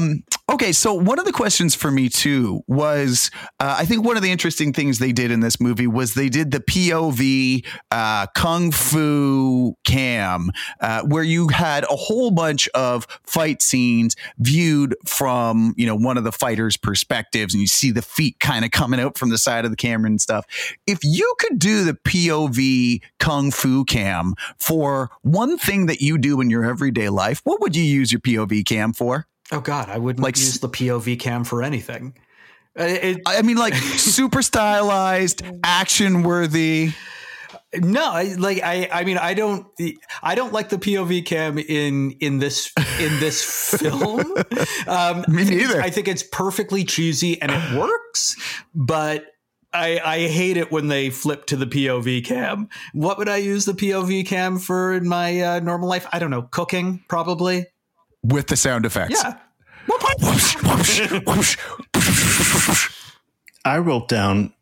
um, okay, so one of the questions for me too was uh, I think one of the interesting things they did in this movie was they did the POV uh, kung fu cam, uh, where you had a whole bunch of fight scenes viewed from you know one of the fighters' perspectives, and you see the feet kind of coming out from the side of the camera and stuff. If you could do the POV kung fu cam for one thing that you do in your everyday life, what would you use your POV cam for? Oh God, I wouldn't like, use the POV cam for anything. Uh, it, I mean, like super stylized, (laughs) action worthy. No, I, like I, I mean, I don't, I don't like the POV cam in in this in this (laughs) film. Um, Me neither. I think it's perfectly cheesy and it works, but I, I hate it when they flip to the POV cam. What would I use the POV cam for in my uh, normal life? I don't know. Cooking, probably with the sound effects. Yeah. I wrote down,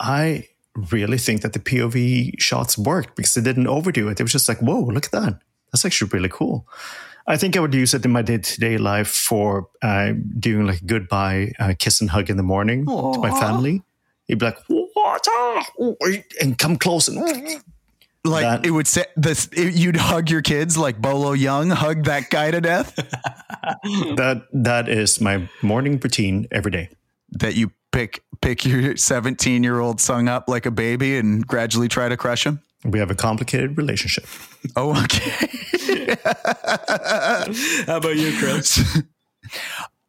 I really think that the POV shots worked because they didn't overdo it. It was just like, whoa, look at that. That's actually really cool. I think I would use it in my day to day life for uh, doing like goodbye uh, kiss and hug in the morning Aww. to my family. You'd be like, what? And come close and like that, it would say this you'd hug your kids like bolo yeung hug that guy to death? (laughs) That that is my morning routine every day. That you pick pick your 17 year old son up like a baby and gradually try to crush him? We have a complicated relationship. Oh okay. (laughs) How about you chris? (laughs)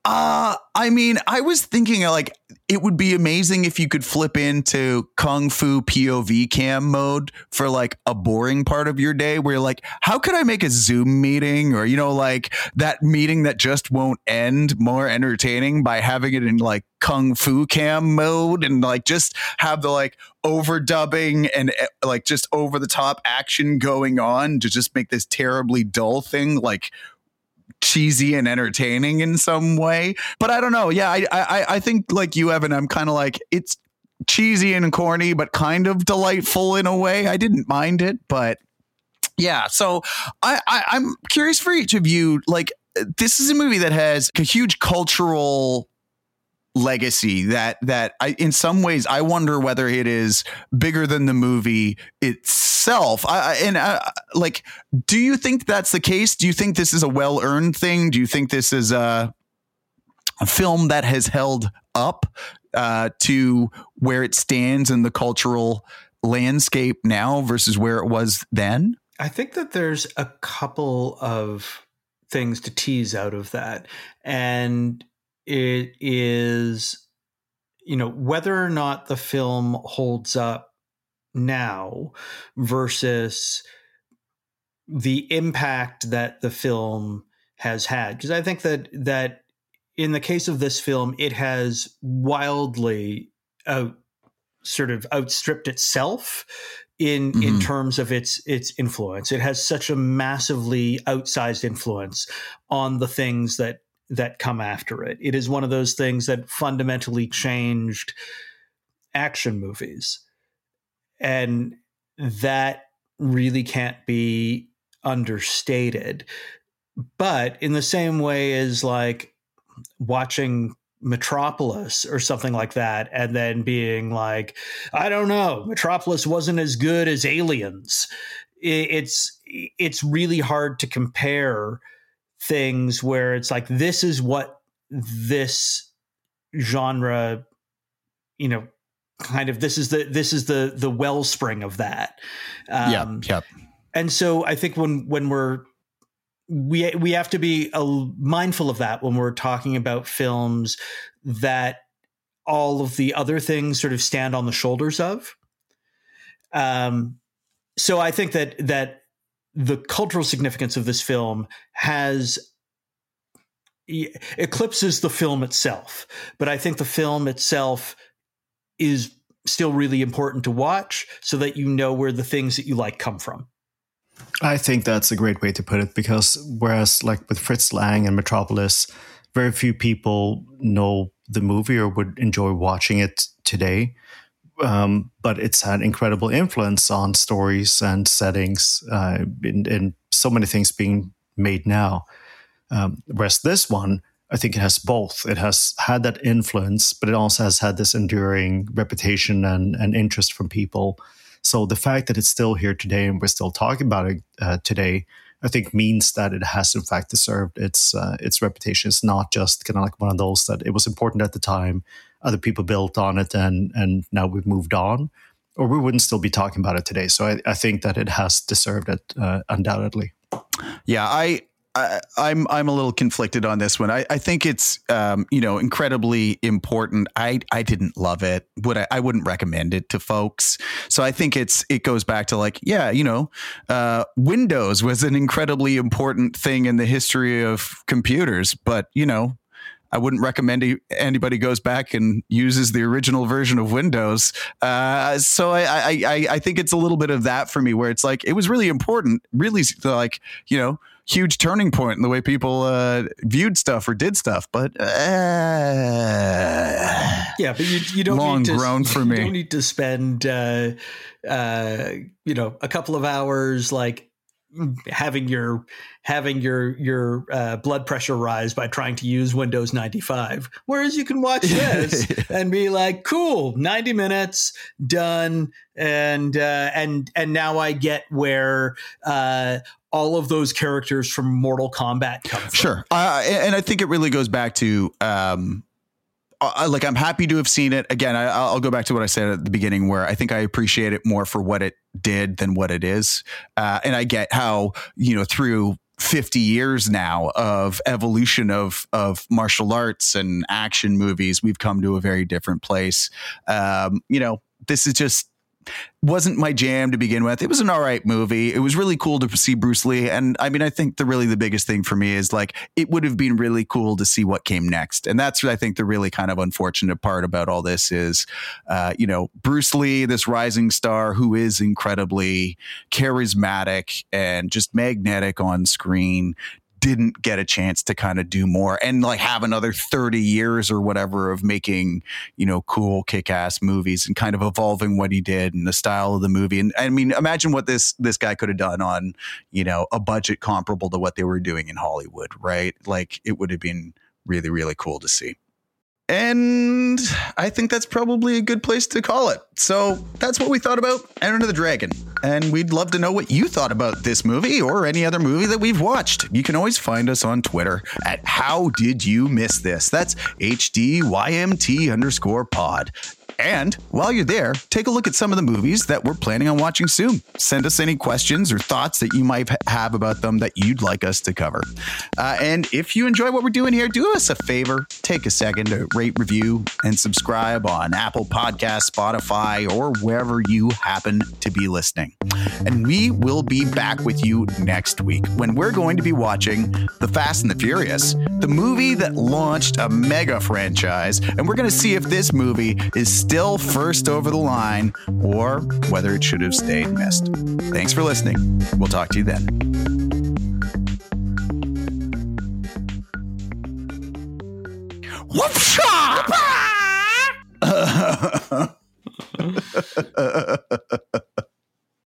Uh, I mean, I was thinking like it would be amazing if you could flip into kung fu POV cam mode for like a boring part of your day where you're like, how could I make a Zoom meeting? Or, you know, like that meeting that just won't end more entertaining by having it in like kung fu cam mode and like just have the like overdubbing and eh, like just over the top action going on to just make this terribly dull thing like cheesy and entertaining in some way. But I don't know. Yeah, I I, I think like you, Evan. I'm kind of like it's cheesy and corny, but kind of delightful in a way. I didn't mind it, but yeah. So I, I I'm curious for each of you, like this is a movie that has a huge cultural legacy that that I in some ways I wonder whether it is bigger than the movie itself. I, and I, like, do you think that's the case? Do you think this is a well earned thing? Do you think this is a a film that has held up uh, to where it stands in the cultural landscape now versus where it was then? I think that there's a couple of things to tease out of that. And it is, you know, whether or not the film holds up now versus the impact that the film has had. Because I think that that in the case of this film, it has wildly out sort of outstripped itself in mm-hmm. in terms of its its influence. It has such a massively outsized influence on the things that that come after it. It is one of those things that fundamentally changed action movies. And that really can't be understated. But in the same way as like watching Metropolis or something like that, and then being like, I don't know, Metropolis wasn't as good as Aliens. It's it's really hard to compare things where it's like this is what this genre, you know, kind of this is the this is the the wellspring of that. Um, yeah, yeah. And so I think when when we're we we have to be uh, mindful of that when we're talking about films that all of the other things sort of stand on the shoulders of. Um, so I think that that the cultural significance of this film has eclipses the film itself, but I think the film itself is still really important to watch so that you know where the things that you like come from. I think that's a great way to put it because whereas like with Fritz Lang and Metropolis, very few people know the movie or would enjoy watching it today. Um, but it's had incredible influence on stories and settings uh, in, in, so many things being made now. Um, whereas this one, I think it has both. It has had that influence, but it also has had this enduring reputation and, and interest from people so the fact that it's still here today and we're still talking about it uh, today, I think means that it has in fact deserved its uh, its reputation. It's not just kind of like one of those that it was important at the time, other people built on it, and and now we've moved on, or we wouldn't still be talking about it today. So I, I think that it has deserved it uh, undoubtedly. Yeah, I I, am I'm, I'm a little conflicted on this one. I, I think it's um, you know incredibly important. I I didn't love it. Would I, I wouldn't recommend it to folks. So I think it's it goes back to like yeah you know uh, Windows was an incredibly important thing in the history of computers, but you know I wouldn't recommend anybody goes back and uses the original version of Windows. Uh, so I, I, I think it's a little bit of that for me, where it's like it was really important, really like you know huge turning point in the way people uh, viewed stuff or did stuff. But uh, yeah, but you, you don't long need to, grown for me. You don't need to spend uh, uh, you know a couple of hours like having your having your your uh, blood pressure rise by trying to use Windows 95. Whereas you can watch (laughs) this and be like, "Cool, 90 minutes done," and uh, and and now I get where uh, all of those characters from Mortal Kombat come from. Sure, and I think it really goes back to. Um, like I'm happy to have seen it again. I, will go back to what I said at the beginning, where I think I appreciate it more for what it did than what it is, uh, and I get how you know through 50 years now of evolution of of martial arts and action movies, we've come to a very different place. Um, you know, this is just wasn't my jam to begin with. It was an all right movie. It was really cool to see Bruce Lee. And I mean, I think the really the biggest thing for me is like it would have been really cool to see what came next. And that's I think the really kind of unfortunate part about all this is, uh, you know, Bruce Lee, this rising star who is incredibly charismatic and just magnetic on screen, didn't get a chance to kind of do more and like have another 30 years or whatever of making, you know, cool kick-ass movies and kind of evolving what he did and the style of the movie. And I mean, imagine what this this guy could have done on, you know, a budget comparable to what they were doing in Hollywood, right? Like it would have been really really cool to see. And I think that's probably a good place to call it. So that's what we thought about Enter the Dragon. And we'd love to know what you thought about this movie or any other movie that we've watched. You can always find us on Twitter at How Did You Miss This? That's HDYMT underscore pod. And while you're there, take a look at some of the movies that we're planning on watching soon. Send us any questions or thoughts that you might have about them that you'd like us to cover. Uh, and if you enjoy what we're doing here, do us a favor take a second to rate, review, and subscribe on Apple Podcasts, Spotify, or wherever you happen to be listening. And we will be back with you next week when we're going to be watching The Fast and the Furious, the movie that launched a mega franchise. And we're going to see if this movie is still first over the line or whether it should have stayed missed. Thanks for listening. We'll talk to you then. Whoop (laughs) (laughs)